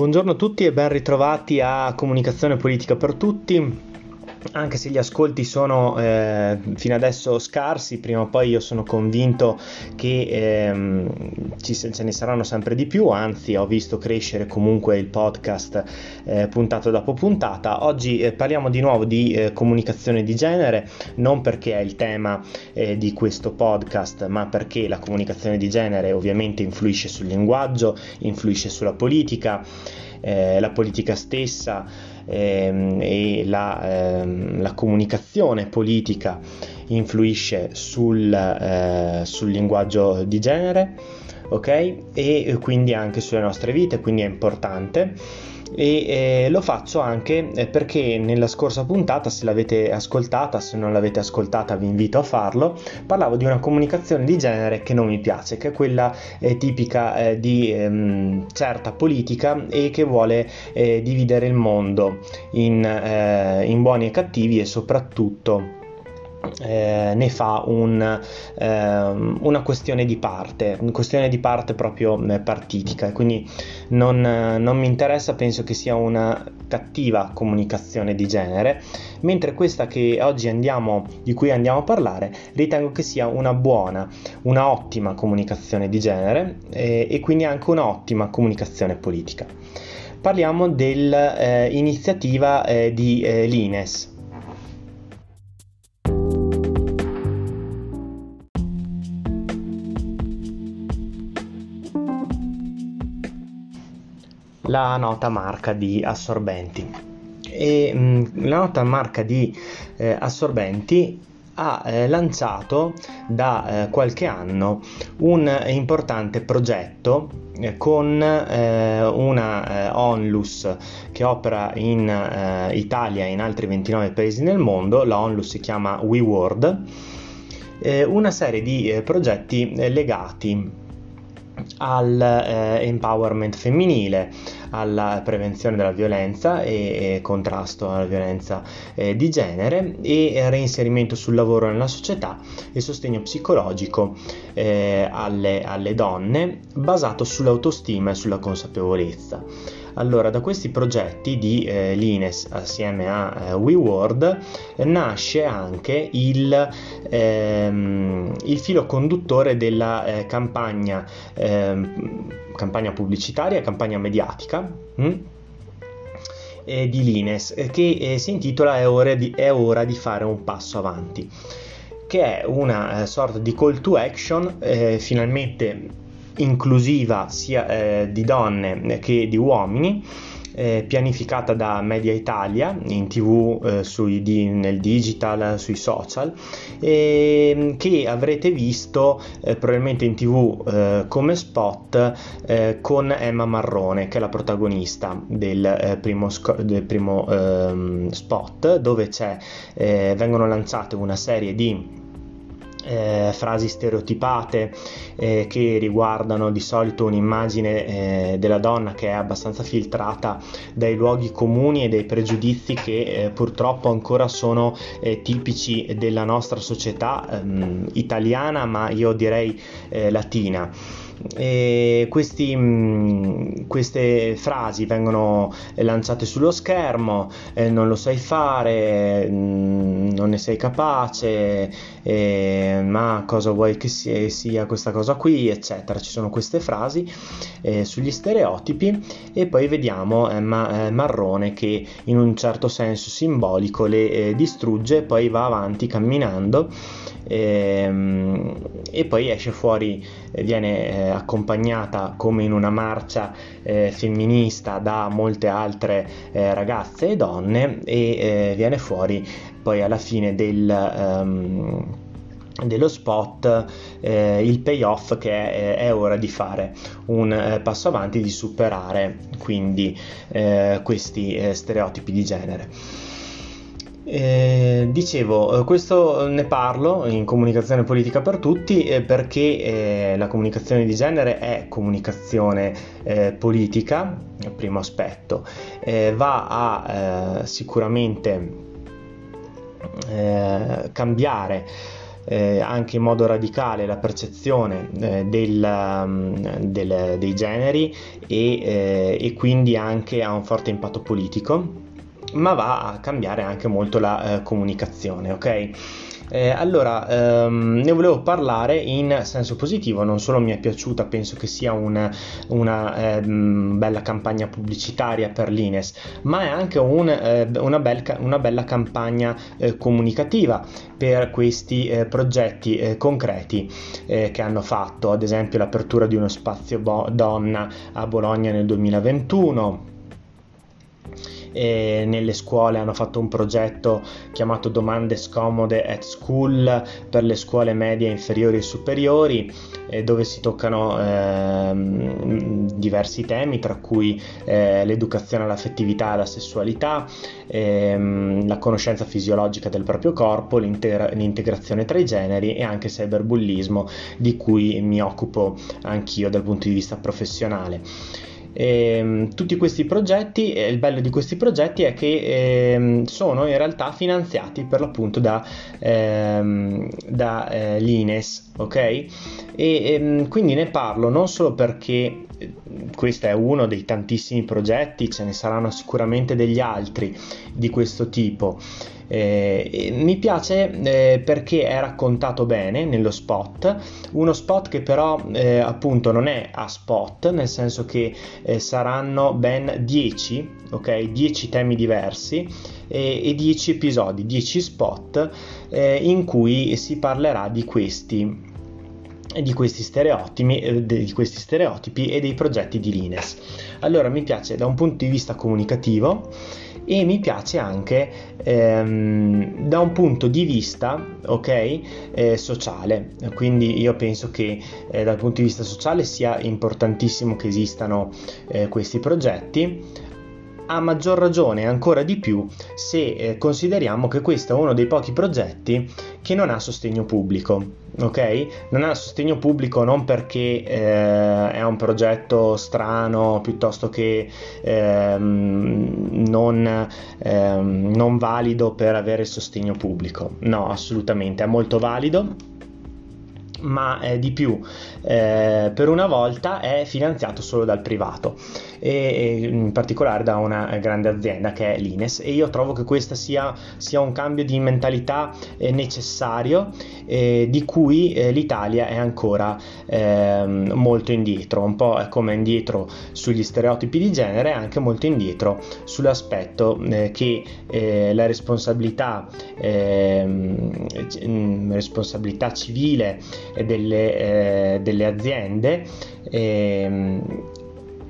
Buongiorno a tutti e ben ritrovati a Comunicazione Politica per Tutti anche se gli ascolti sono eh, fino adesso scarsi, prima o poi io sono convinto che ehm, ci, ce ne saranno sempre di più, anzi ho visto crescere comunque il podcast eh, puntata dopo puntata. Oggi eh, parliamo di nuovo di eh, comunicazione di genere, non perché è il tema eh, di questo podcast, ma perché la comunicazione di genere ovviamente influisce sul linguaggio, influisce sulla politica, eh, la politica stessa ehm, e la, ehm, la, comunicazione politica influisce sul, eh, sul linguaggio di genere, ok? E quindi anche sulle nostre vite, quindi è importante e eh, lo faccio anche eh, perché nella scorsa puntata, se l'avete ascoltata, se non l'avete ascoltata vi invito a farlo, parlavo di una comunicazione di genere che non mi piace, che è quella eh, tipica eh, di ehm, certa politica e che vuole eh, dividere il mondo in, eh, in buoni e cattivi e soprattutto eh, ne fa un, eh, una questione di parte, una questione di parte proprio eh, partitica, quindi non, non, mi interessa, penso che sia una cattiva comunicazione di genere, mentre questa che oggi andiamo, di cui andiamo a parlare, ritengo che sia una buona, una ottima comunicazione di genere eh, e quindi anche un'ottima comunicazione politica. Parliamo dell'iniziativa eh, di eh, l'INES, la nota marca di assorbenti. E, mh, la nota marca di eh, assorbenti ha eh, lanciato da eh, qualche anno un importante progetto eh, con eh, una eh, onlus che opera in eh, Italia e in altri 29 paesi nel mondo, la onlus si chiama WeWorld, una serie di progetti legati al eh, empowerment femminile, alla prevenzione della violenza e, e contrasto alla violenza eh, di genere e reinserimento sul lavoro nella società e sostegno psicologico eh, alle, alle donne basato sull'autostima e sulla consapevolezza. Allora, da questi progetti di eh, l'INES assieme a eh, WeWorld eh, nasce anche il, ehm, il, filo conduttore della eh, campagna, ehm, campagna pubblicitaria, campagna mediatica. Hm? di Lines che eh, si intitola è ora, di, è ora di fare un passo avanti che è una eh, sorta di call to action eh, finalmente inclusiva sia eh, di donne che di uomini. Eh, pianificata da Media Italia in tv, eh, sui, di, nel digital, sui social, eh, che avrete visto eh, probabilmente in tv eh, come spot eh, con Emma Marrone, che è la protagonista del primo, sc- del primo ehm, spot, dove vengono lanciate una serie di eh, frasi stereotipate eh, che riguardano di solito un'immagine eh, della donna che è abbastanza filtrata dai luoghi comuni e dai pregiudizi che eh, purtroppo ancora sono eh, tipici della nostra società ehm, italiana ma io direi eh, latina. E questi, mh, mm, queste frasi vengono lanciate sullo schermo, eh, non lo sai fare, mh, mm, non ne sei capace, eh, ma cosa vuoi che sia, sia, questa cosa qui, eccetera. Ci sono queste frasi eh, sugli stereotipi e poi vediamo Emma eh, Marrone che in un certo senso simbolico le eh, distrugge e poi va avanti camminando ehm, e poi esce fuori, eh, viene eh, accompagnata come in una marcia eh, femminista da molte altre eh, ragazze e donne e eh, viene fuori poi alla fine del... Um, dello spot eh, il payoff che è, è, ora di fare un eh, passo avanti di superare quindi eh, questi eh, stereotipi di genere eh, dicevo, eh, questo ne parlo in comunicazione politica per tutti eh, perché eh, la comunicazione di genere è comunicazione eh, politica, primo aspetto, eh, va a sicuramente cambiare eh, anche in modo radicale la percezione eh, del, um, del, dei generi e, eh, e, quindi anche ha un forte impatto politico ma va a cambiare anche molto la eh, comunicazione, ok? Eh, allora, ehm, ne volevo parlare in senso positivo, non solo mi è piaciuta, penso che sia una, una eh, bella campagna pubblicitaria per l'Ines, ma è anche un, eh, una, bel, una, bella campagna eh, comunicativa per questi eh, progetti eh, concreti che hanno fatto, ad esempio l'apertura di uno spazio bo- donna a Bologna nel 2021 e nelle scuole hanno fatto un progetto chiamato Domande scomode at school per le scuole medie inferiori e superiori eh, dove si toccano eh, diversi temi tra cui eh, l'educazione all'affettività e alla sessualità, ehm, la conoscenza fisiologica del proprio corpo, l'integra- l'integrazione tra i generi e anche cyberbullismo di cui mi occupo anch'io dal punto di vista professionale. E, ehm, tutti questi progetti, il bello di questi progetti è che eh, sono in realtà finanziati per l'appunto da, ehm, da eh, l'INES, ok? E ehm, quindi ne parlo non solo perché eh, questo è uno dei tantissimi progetti, ce ne saranno sicuramente degli altri di questo tipo. Eh, mi piace eh, perché è raccontato bene nello spot, uno spot che però eh, appunto non è a spot, nel senso che eh, saranno ben 10, ok? 10 temi diversi e 10 episodi, 10 spot eh, in cui si parlerà di questi di questi, stereotipi, eh, di questi stereotipi e dei progetti di Lines. Allora mi piace da un punto di vista comunicativo e mi piace anche ehm, da un punto di vista ok eh, sociale. Quindi io penso che eh, dal punto di vista sociale sia importantissimo che esistano eh, questi progetti a maggior ragione ancora di più se eh, consideriamo che questo è uno dei pochi progetti che non ha sostegno pubblico. Ok? Non ha sostegno pubblico non perché eh, è un progetto strano piuttosto che ehm, non, ehm, non valido per avere sostegno pubblico. No, assolutamente, è molto valido ma eh, di più. Eh, per una volta è finanziato solo dal privato e, in particolare da una grande azienda che è l'Ines e io trovo che questo sia, sia un cambio di mentalità eh, necessario eh, di cui eh, l'Italia è ancora ehm, molto indietro un po' come indietro sugli stereotipi di genere anche molto indietro sull'aspetto eh, che la responsabilità ehm, responsabilità civile delle, eh, delle aziende ehm,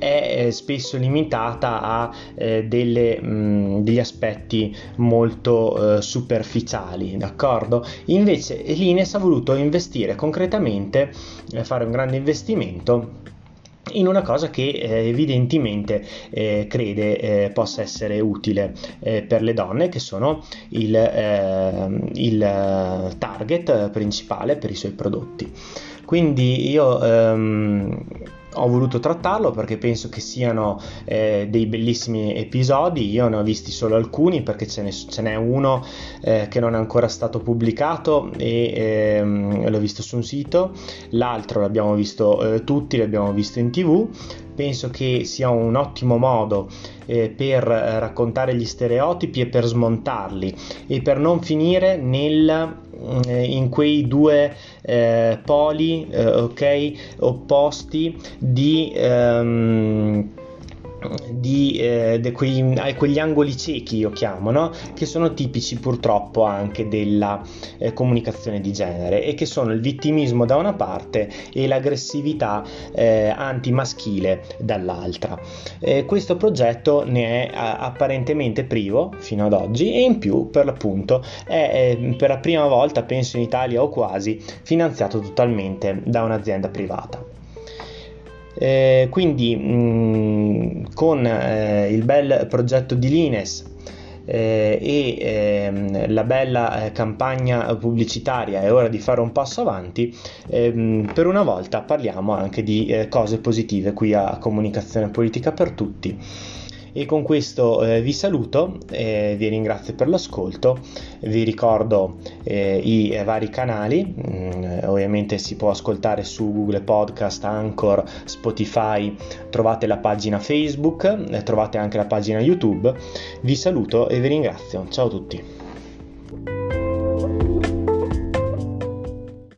è spesso limitata a eh, delle, mh, degli aspetti molto eh, superficiali, d'accordo? Invece l'Ines ha voluto investire concretamente, eh, fare un grande investimento in una cosa che eh, evidentemente eh, crede eh, possa essere utile eh, per le donne che sono il, ehm, il, eh, target principale per i suoi prodotti. Quindi io ehm, ho voluto trattarlo perché penso che siano eh, dei bellissimi episodi, io ne ho visti solo alcuni perché ce, ne, ce n'è uno eh, che non è ancora stato pubblicato e ehm, l'ho visto su un sito, l'altro l'abbiamo visto eh, tutti, l'abbiamo visto in tv, penso che sia un ottimo modo eh, per raccontare gli stereotipi e per smontarli. E per non finire nel eh, in quei due eh, poli eh, ok opposti di ehm, di eh, quei, quegli angoli ciechi io chiamo no? che sono tipici purtroppo anche della eh, comunicazione di genere e che sono il vittimismo da una parte e l'aggressività eh, antimaschile dall'altra eh, questo progetto ne è a, apparentemente privo fino ad oggi e in più per l'appunto è per la prima volta penso in Italia o quasi finanziato totalmente da un'azienda privata eh, quindi mh, con eh, il bel progetto di Lines eh, e ehm, la bella eh, campagna pubblicitaria è ora di fare un passo avanti, ehm, per una volta parliamo anche di eh, cose positive qui a Comunicazione Politica per Tutti. E con questo eh, vi saluto, eh, vi ringrazio per l'ascolto, vi ricordo eh, i vari canali, mm, ovviamente si può ascoltare su Google Podcast, Anchor, Spotify, trovate la pagina Facebook, eh, trovate anche la pagina YouTube. Vi saluto e vi ringrazio. Ciao a tutti.